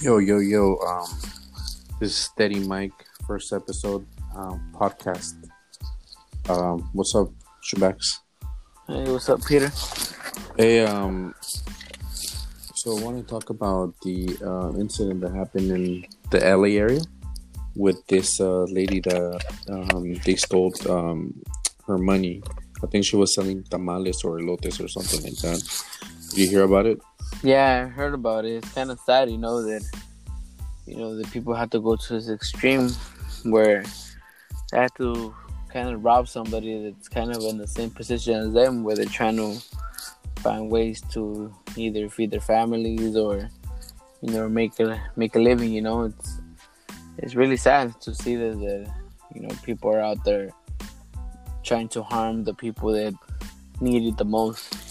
Yo, yo, yo. Um, this is Steady Mike, first episode um, podcast. Um, what's up, Shabax? Hey, what's up, Peter? Hey, um, so I want to talk about the uh, incident that happened in the LA area with this uh, lady that um, they stole um, her money. I think she was selling tamales or elotes or something like that. Did you hear about it? Yeah, I heard about it. It's kind of sad, you know, that you know that people have to go to this extreme where they have to kind of rob somebody that's kind of in the same position as them, where they're trying to find ways to either feed their families or you know make a make a living. You know, it's it's really sad to see that, that you know people are out there trying to harm the people that need it the most.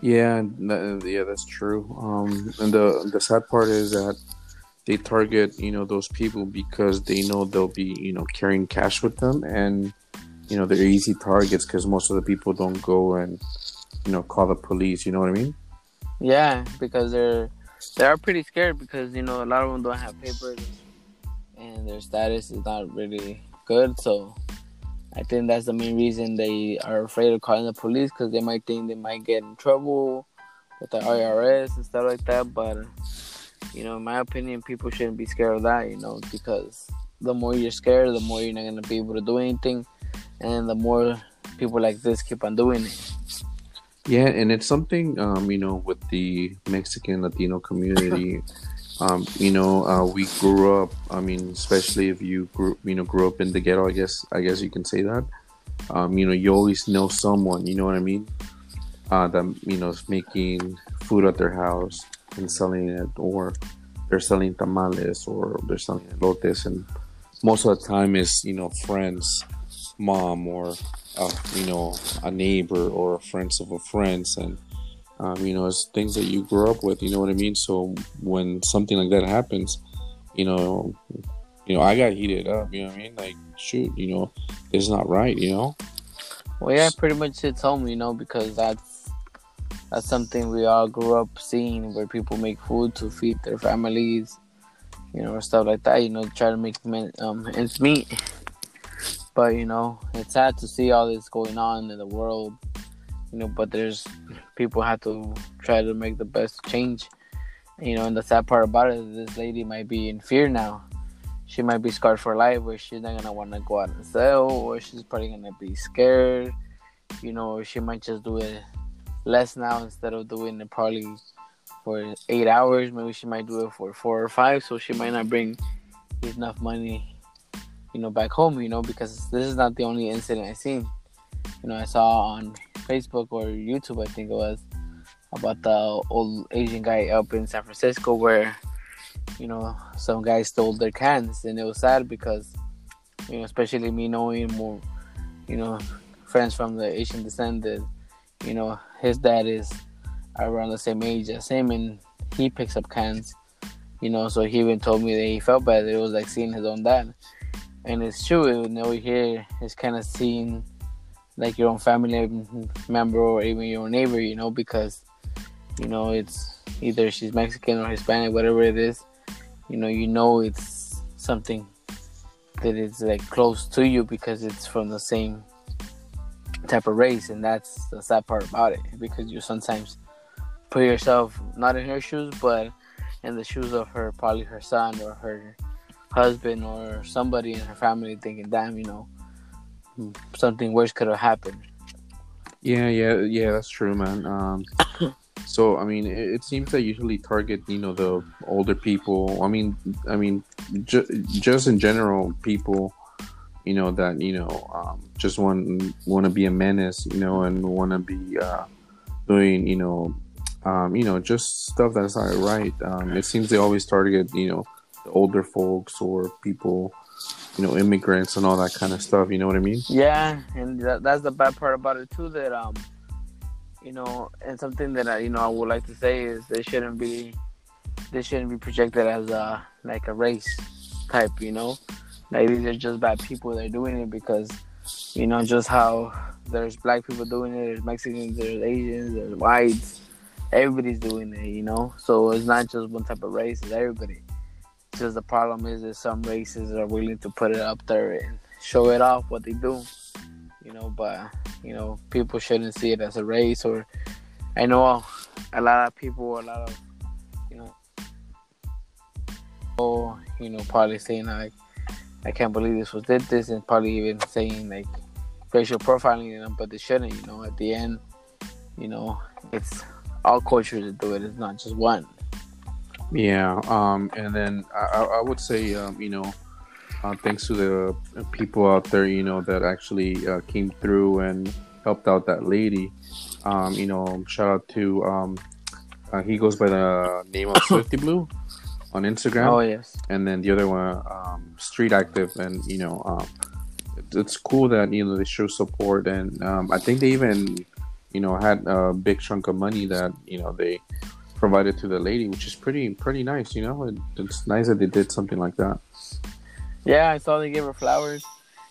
Yeah, yeah, that's true. Um, and the the sad part is that they target you know those people because they know they'll be you know carrying cash with them, and you know they're easy targets because most of the people don't go and you know call the police. You know what I mean? Yeah, because they're they are pretty scared because you know a lot of them don't have papers and their status is not really good. So I think that's the main reason they are afraid of calling the police because they might think they might get in trouble with the IRS and stuff like that. But you know, in my opinion, people shouldn't be scared of that. You know, because the more you're scared, the more you're not gonna be able to do anything, and the more people like this keep on doing it. Yeah, and it's something um, you know with the Mexican Latino community. um, you know, uh, we grew up. I mean, especially if you grew, you know, grew up in the ghetto. I guess, I guess you can say that. Um, you know, you always know someone. You know what I mean? Uh, that you know is making food at their house and selling it, or they're selling tamales, or they're selling elotes, and most of the time is you know friends, mom, or uh, you know a neighbor or friends of a friends, and um, you know, it's things that you grew up with. You know what I mean? So when something like that happens, you know, you know, I got heated up. You know what I mean? Like, shoot, you know, it's not right. You know. Well, yeah, pretty much hits home. You know, because that's that's something we all grew up seeing, where people make food to feed their families, you know, stuff like that. You know, try to make men, um, ends meet. But you know, it's sad to see all this going on in the world you know but there's people have to try to make the best change. You know and the sad part about it is this lady might be in fear now. She might be scarred for life where she's not gonna want to go out and sell or she's probably gonna be scared. You know she might just do it less now instead of doing it probably for eight hours. Maybe she might do it for four or five so she might not bring enough money you know back home you know because this is not the only incident i've seen. You know i saw on Facebook or YouTube, I think it was, about the old Asian guy up in San Francisco where, you know, some guy stole their cans, and it was sad because, you know, especially me knowing more, you know, friends from the Asian descent that, you know, his dad is around the same age as him, and he picks up cans, you know, so he even told me that he felt bad. It was like seeing his own dad, and it's true. You know, here it's kind of seeing like your own family member or even your own neighbor, you know, because you know it's either she's Mexican or Hispanic, whatever it is. You know, you know it's something that is like close to you because it's from the same type of race, and that's the sad part about it because you sometimes put yourself not in her shoes, but in the shoes of her, probably her son or her husband or somebody in her family, thinking, "Damn, you know." Something worse could have happened. Yeah, yeah, yeah. That's true, man. Um, so I mean, it, it, seems they usually target you know the older people. I mean, I mean, ju- just in general, people you know that you know um, just want want to be a menace, you know, and want to be uh, doing you know um, you know just stuff that's not right. Um, it seems they always target you know the older folks or people you know immigrants and all that kind of stuff. You know what I mean? Yeah, and that, that's the bad part about it too. That um, you know, and something that I you know I would like to say is they shouldn't be they shouldn't be projected as a like a race type. You know, like these are just bad people. They're doing it because you know just how there's black people doing it, there's Mexicans, there's Asians, there's whites. everybody's doing it, you know. So it's not just one type of race; it's everybody. Just the problem is that some races are willing to put it up there and show it off what they do, you know. But you know, people shouldn't see it as a race. Or I know a lot of people, a lot of you know, oh, you know, probably saying like, I can't believe this was did this, and probably even saying like racial profiling them, but they shouldn't. You know, at the end, you know, it's all cultures that do it. It's not just one. Yeah, um, and then I, I would say, um, you know, uh, thanks to the people out there, you know, that actually uh, came through and helped out that lady. Um, you know, shout out to um, uh, he goes by the name of Swifty Blue on Instagram. Oh yes. And then the other one, um, Street Active, and you know, um, it's cool that you know they show support, and um, I think they even you know had a big chunk of money that you know they provided to the lady, which is pretty pretty nice. You know, it, it's nice that they did something like that. Yeah, I saw they gave her flowers,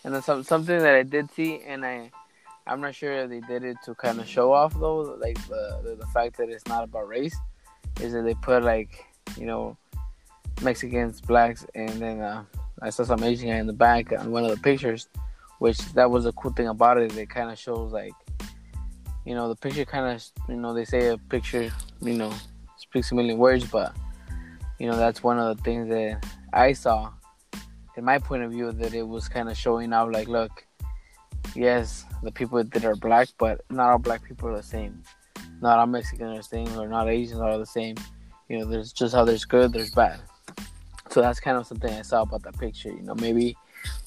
and then some something that I did see, and I I'm not sure if they did it to kind of show off though, like the, the the fact that it's not about race, is that they put like you know Mexicans, blacks, and then uh, I saw some Asian guy in the back on one of the pictures, which that was a cool thing about it. It kind of shows like, you know, the picture kind of, you know, they say a picture, you know, speaks a million words, but you know, that's one of the things that I saw, in my point of view, that it was kind of showing out like, look, yes, the people that are black, but not all black people are the same. Not all Mexicans are the same, or not Asians are the same. You know, there's just how there's good, there's bad. So that's kind of something I saw about that picture. You know, maybe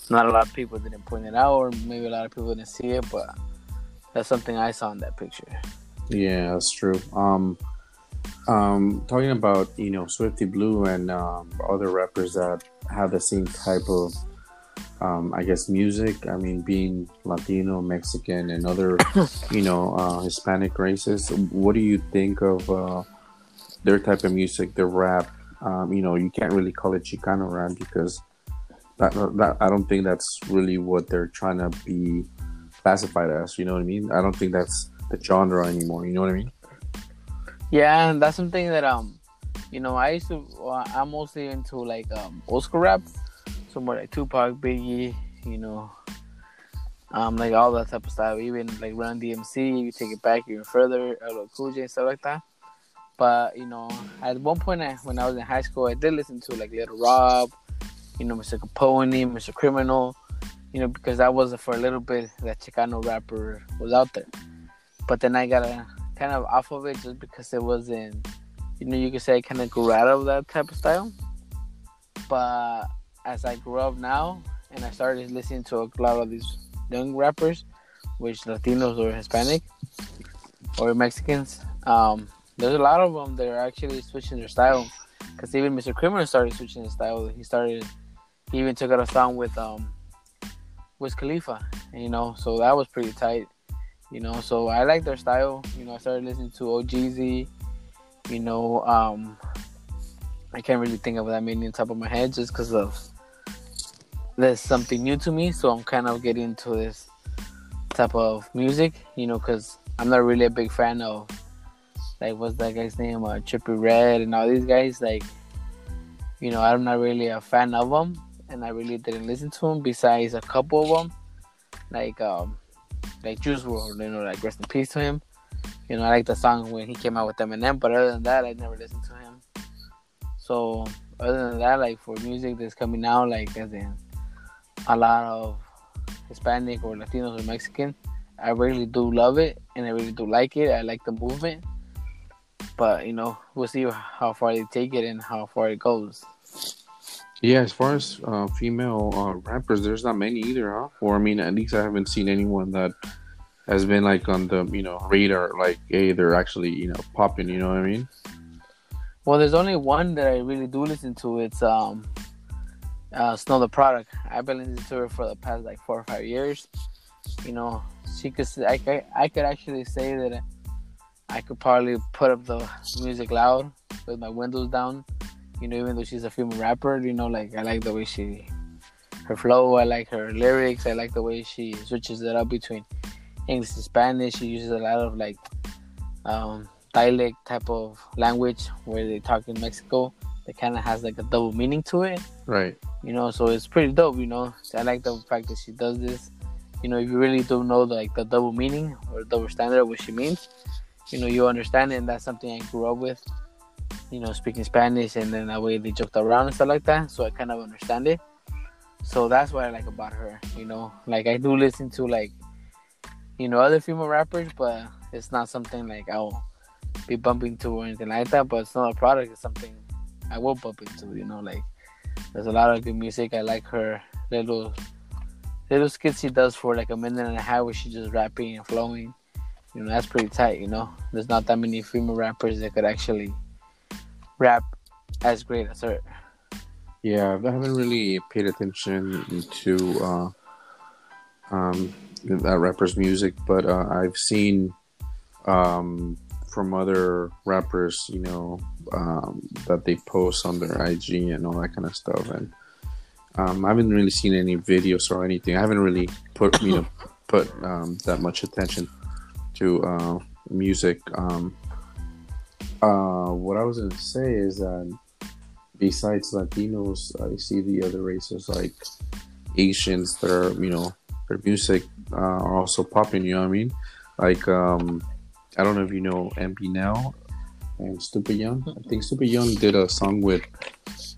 not a lot of people didn't point it out, or maybe a lot of people didn't see it, but that's something I saw in that picture. Yeah, that's true. Um, um, talking about you know Swifty Blue and um, other rappers that have the same type of, um, I guess, music. I mean, being Latino, Mexican, and other, you know, uh, Hispanic races. What do you think of uh, their type of music, their rap? Um, you know, you can't really call it Chicano rap because that, that I don't think that's really what they're trying to be classified as. You know what I mean? I don't think that's the genre anymore. You know what I mean? Yeah, and that's something that um, you know, I used to. Well, I'm mostly into like um old school rap, so more like Tupac, Biggie, you know, um, like all that type of stuff. Even like Run DMC, you take it back even further, LL Cool J, stuff like that. But you know, at one point I, when I was in high school, I did listen to like Little Rob, you know, Mr. Capone, Mr. Criminal, you know, because that was for a little bit that Chicano rapper was out there. But then I got a kind of off of it just because it wasn't, you know, you could say I kind of grew out of that type of style. But as I grew up now and I started listening to a lot of these young rappers, which Latinos or Hispanic or Mexicans, um, there's a lot of them that are actually switching their style. Because even Mr. Criminal started switching his style. He started, he even took out a song with um, Wiz Khalifa, you know, so that was pretty tight. You know, so I like their style. You know, I started listening to OGZ. You know, um, I can't really think of that many on top of my head just because of there's something new to me. So I'm kind of getting into this type of music. You know, because I'm not really a big fan of like what's that guy's name, uh, Trippie Redd, and all these guys. Like, you know, I'm not really a fan of them, and I really didn't listen to them. Besides a couple of them, like um, like Juice WRLD, you know, like rest in peace to him. You know, I like the song when he came out with Eminem, but other than that, I never listened to him. So other than that, like for music that's coming out, like as in a lot of Hispanic or Latinos or Mexican, I really do love it and I really do like it. I like the movement but you know we'll see how far they take it and how far it goes. Yeah, as far as uh, female uh, rappers, there's not many either, huh? Or I mean, at least I haven't seen anyone that has been like on the you know radar, like hey, they're actually you know popping. You know what I mean? Well, there's only one that I really do listen to. It's um, uh, Snow the Product. I've been listening to her for the past like four or five years. You know, she could I, I could actually say that I could probably put up the music loud with my windows down. You know, even though she's a female rapper, you know, like I like the way she, her flow. I like her lyrics. I like the way she switches it up between English and Spanish. She uses a lot of like um, dialect type of language where they talk in Mexico that kind of has like a double meaning to it. Right. You know, so it's pretty dope. You know, I like the fact that she does this. You know, if you really don't know the, like the double meaning or double standard of what she means, you know, you understand it. And that's something I grew up with. You know, speaking Spanish, and then that way they joked around and stuff like that. So I kind of understand it. So that's what I like about her. You know, like I do listen to like, you know, other female rappers, but it's not something like I'll be bumping to or anything like that. But it's not a product. It's something I will bump into. You know, like there's a lot of good music. I like her little little skits she does for like a minute and a half where she's just rapping and flowing. You know, that's pretty tight. You know, there's not that many female rappers that could actually rap as great as her. Yeah, I haven't really paid attention to uh, um, that rapper's music, but uh, I've seen um, from other rappers, you know, um, that they post on their IG and all that kind of stuff. And um, I haven't really seen any videos or anything. I haven't really put, you know, put um, that much attention to uh, music. Um, uh, what I was to say is that besides Latinos, I see the other races like Asians that are, you know, their music uh, are also popping. You know what I mean? Like, um, I don't know if you know MP Now and Stupid Young. I think Stupid Young did a song with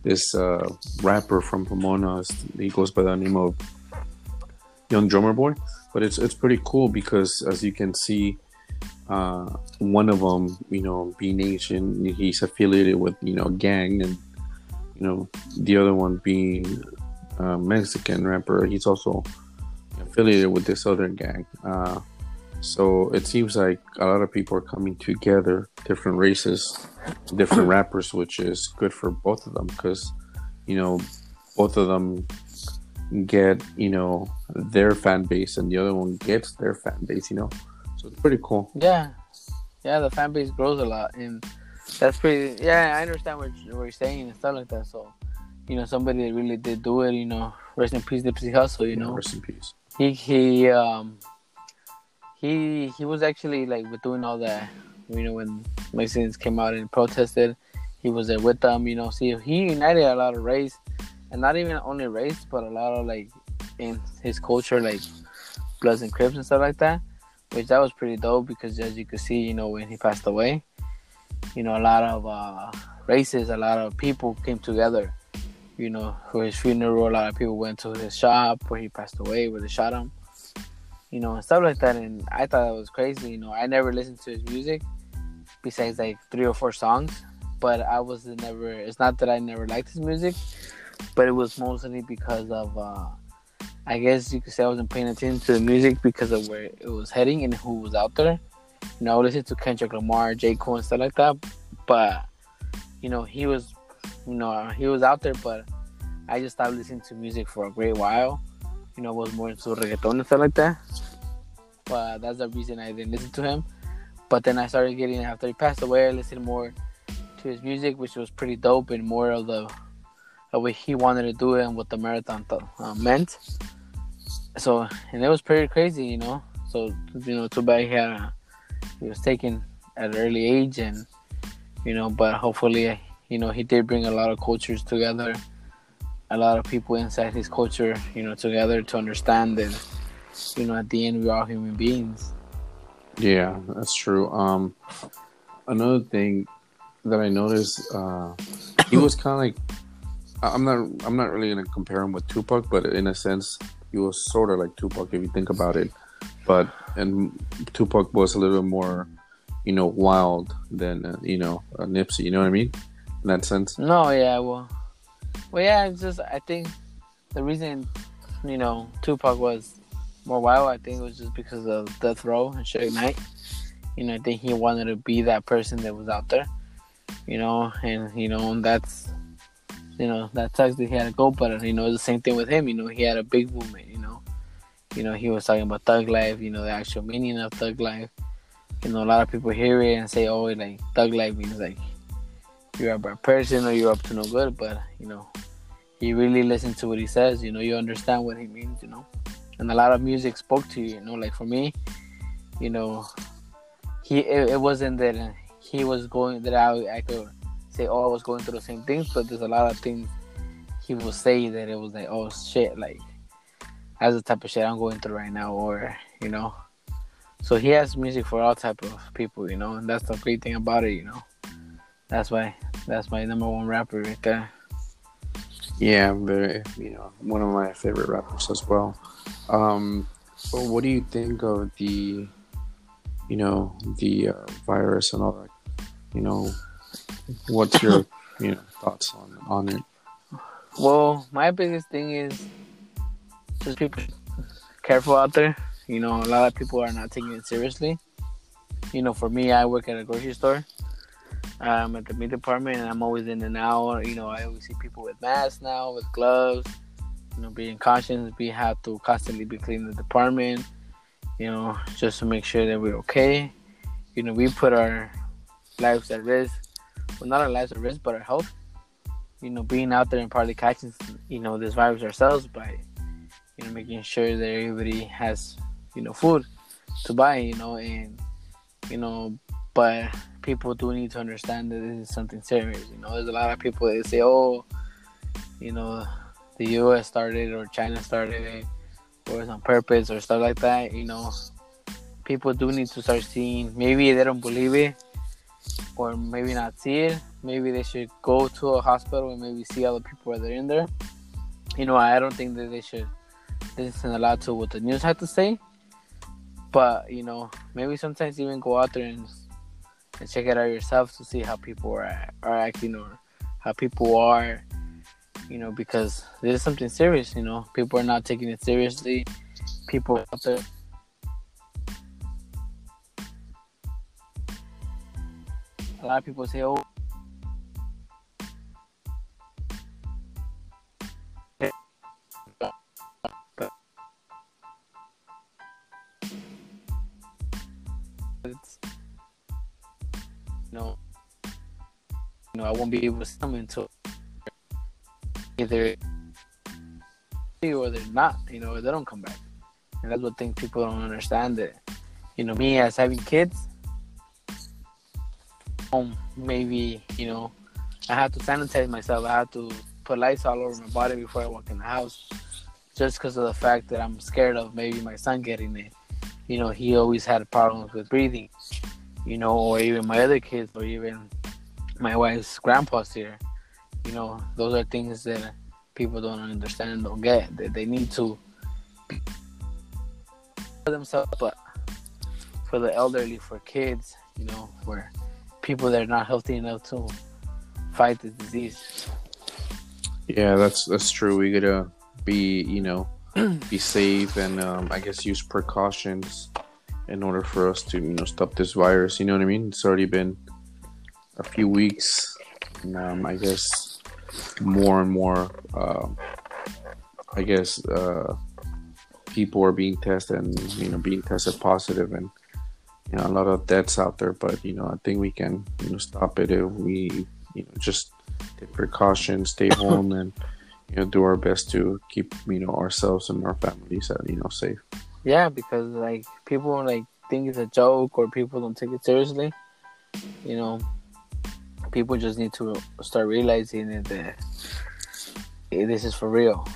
this uh, rapper from Pomona. He goes by the name of Young Drummer Boy. But it's it's pretty cool because as you can see, uh, one of them, you know, B Nation, he's affiliated with you know gang, and you know the other one being a Mexican rapper, he's also affiliated with this other gang. Uh, so it seems like a lot of people are coming together, different races, different rappers, which is good for both of them because, you know, both of them get, you know, their fan base and the other one gets their fan base, you know. So it's pretty cool. Yeah. Yeah, the fan base grows a lot. And that's pretty, yeah, I understand what, what you're saying and stuff like that. So, you know, somebody that really did do it, you know, rest in peace, Nipsey Hussle, you know. Rest in peace. He, he, um, he he was actually like with doing all that. You know, when Mexicans came out and protested, he was there with them. You know, see, he united a lot of race, and not even only race, but a lot of like in his culture, like Bloods and Crips and stuff like that. Which that was pretty dope because as you could see, you know, when he passed away, you know, a lot of uh, races, a lot of people came together. You know, for his funeral, a lot of people went to his shop where he passed away, where they shot him you know, and stuff like that. And I thought that was crazy. You know, I never listened to his music besides like three or four songs, but I was never. It's not that I never liked his music, but it was mostly because of. uh I guess you could say I wasn't paying attention to the music because of where it was heading and who was out there. You know, I listened to Kendrick Lamar, J. Cole, and stuff like that, but you know, he was, you know, he was out there, but I just stopped listening to music for a great while you know, I was more into reggaeton and stuff like that. But that's the reason I didn't listen to him. But then I started getting after he passed away, I listened more to his music, which was pretty dope and more of the, the way he wanted to do it and what the marathon th- uh, meant. So and it was pretty crazy, you know. So you know, too bad he had a, he was taken at an early age, and you know, but hopefully, you know, he did bring a lot of cultures together a lot of people inside his culture, you know, together to understand that, you know, at the end we're all human beings. Yeah, that's true. Um, another thing that I noticed, uh, he was kind of like, I'm not, I'm not really gonna compare him with Tupac, but in a sense, he was sort of like Tupac if you think about it. But and Tupac was a little more, you know, wild than uh, you know Nipsey. You know what I mean? In that sense. No, yeah, well, well, yeah, it's just I think the reason you know Tupac was more wild, I think it was just because of Death Row and Suge Knight. You know, I think he wanted to be that person that was out there. You know, and you know that's you know that sucks that he had to go, but you know it's the same thing with him. You know, he had a big movement. You know, you know he was talking about thug life. You know, the actual meaning of thug life. You know, a lot of people hear it and say, "Oh, like thug life means like you're a bad person or you're up to no good, but you know, you really listen to what he says, you know, you understand what he means, you know. And a lot of music spoke to you, you know, like for me, you know, he it, it wasn't that he was going that I I could say oh I was going through the same things, but there's a lot of things he will say that it was like oh shit like that's the type of shit I'm going through right now or you know. So he has music for all type of people, you know, and that's the great thing about it, you know. That's why that's my number one rapper right there. Yeah, very you know one of my favorite rappers as well. Um, well, what do you think of the, you know, the uh, virus and all that? You know, what's your you know thoughts on on it? Well, my biggest thing is just people careful out there. You know, a lot of people are not taking it seriously. You know, for me, I work at a grocery store. I'm at the meat department, and I'm always in and out. You know, I always see people with masks now, with gloves. You know, being cautious. We have to constantly be cleaning the department. You know, just to make sure that we're okay. You know, we put our lives at risk. Well, not our lives at risk, but our health. You know, being out there and partly catching, you know, this virus ourselves by, you know, making sure that everybody has, you know, food to buy. You know, and you know, but people do need to understand that this is something serious. You know, there's a lot of people that say, "Oh, you know, the U.S. started or China started it, or it's on purpose or stuff like that." You know, people do need to start seeing. Maybe they don't believe it, or maybe not see it. Maybe they should go to a hospital and maybe see other people that are in there. You know, I don't think that they should listen a lot to what the news had to say. But you know, maybe sometimes even go out there and and check it out yourself to see how people are are acting or how people are you know because this is something serious you know people are not taking it seriously people out there a lot of people say oh you know, I won't be able to them until either or they're not, you know, they don't come back. And that's what things people don't understand that, you know, me as having kids, um, maybe, you know, I have to sanitize myself. I have to put lights all over my body before I walk in the house, just because of the fact that I'm scared of maybe my son getting it. You know, he always had problems with breathing you know, or even my other kids, or even my wife's grandpa's here. You know, those are things that people don't understand, don't get. That they need to for themselves, but for the elderly, for kids, you know, for people that are not healthy enough to fight the disease. Yeah, that's that's true. We gotta be, you know, be safe and um, I guess use precautions in order for us to you know stop this virus. You know what I mean? It's already been a few weeks, and um, I guess more and more. Uh, I guess uh, people are being tested and you know being tested positive, and you know a lot of deaths out there. But you know I think we can you know stop it if we you know just take precautions, stay home, and you know do our best to keep you know ourselves and our families uh, you know safe. Yeah, because like people like think it's a joke or people don't take it seriously. You know, people just need to start realizing that this is for real.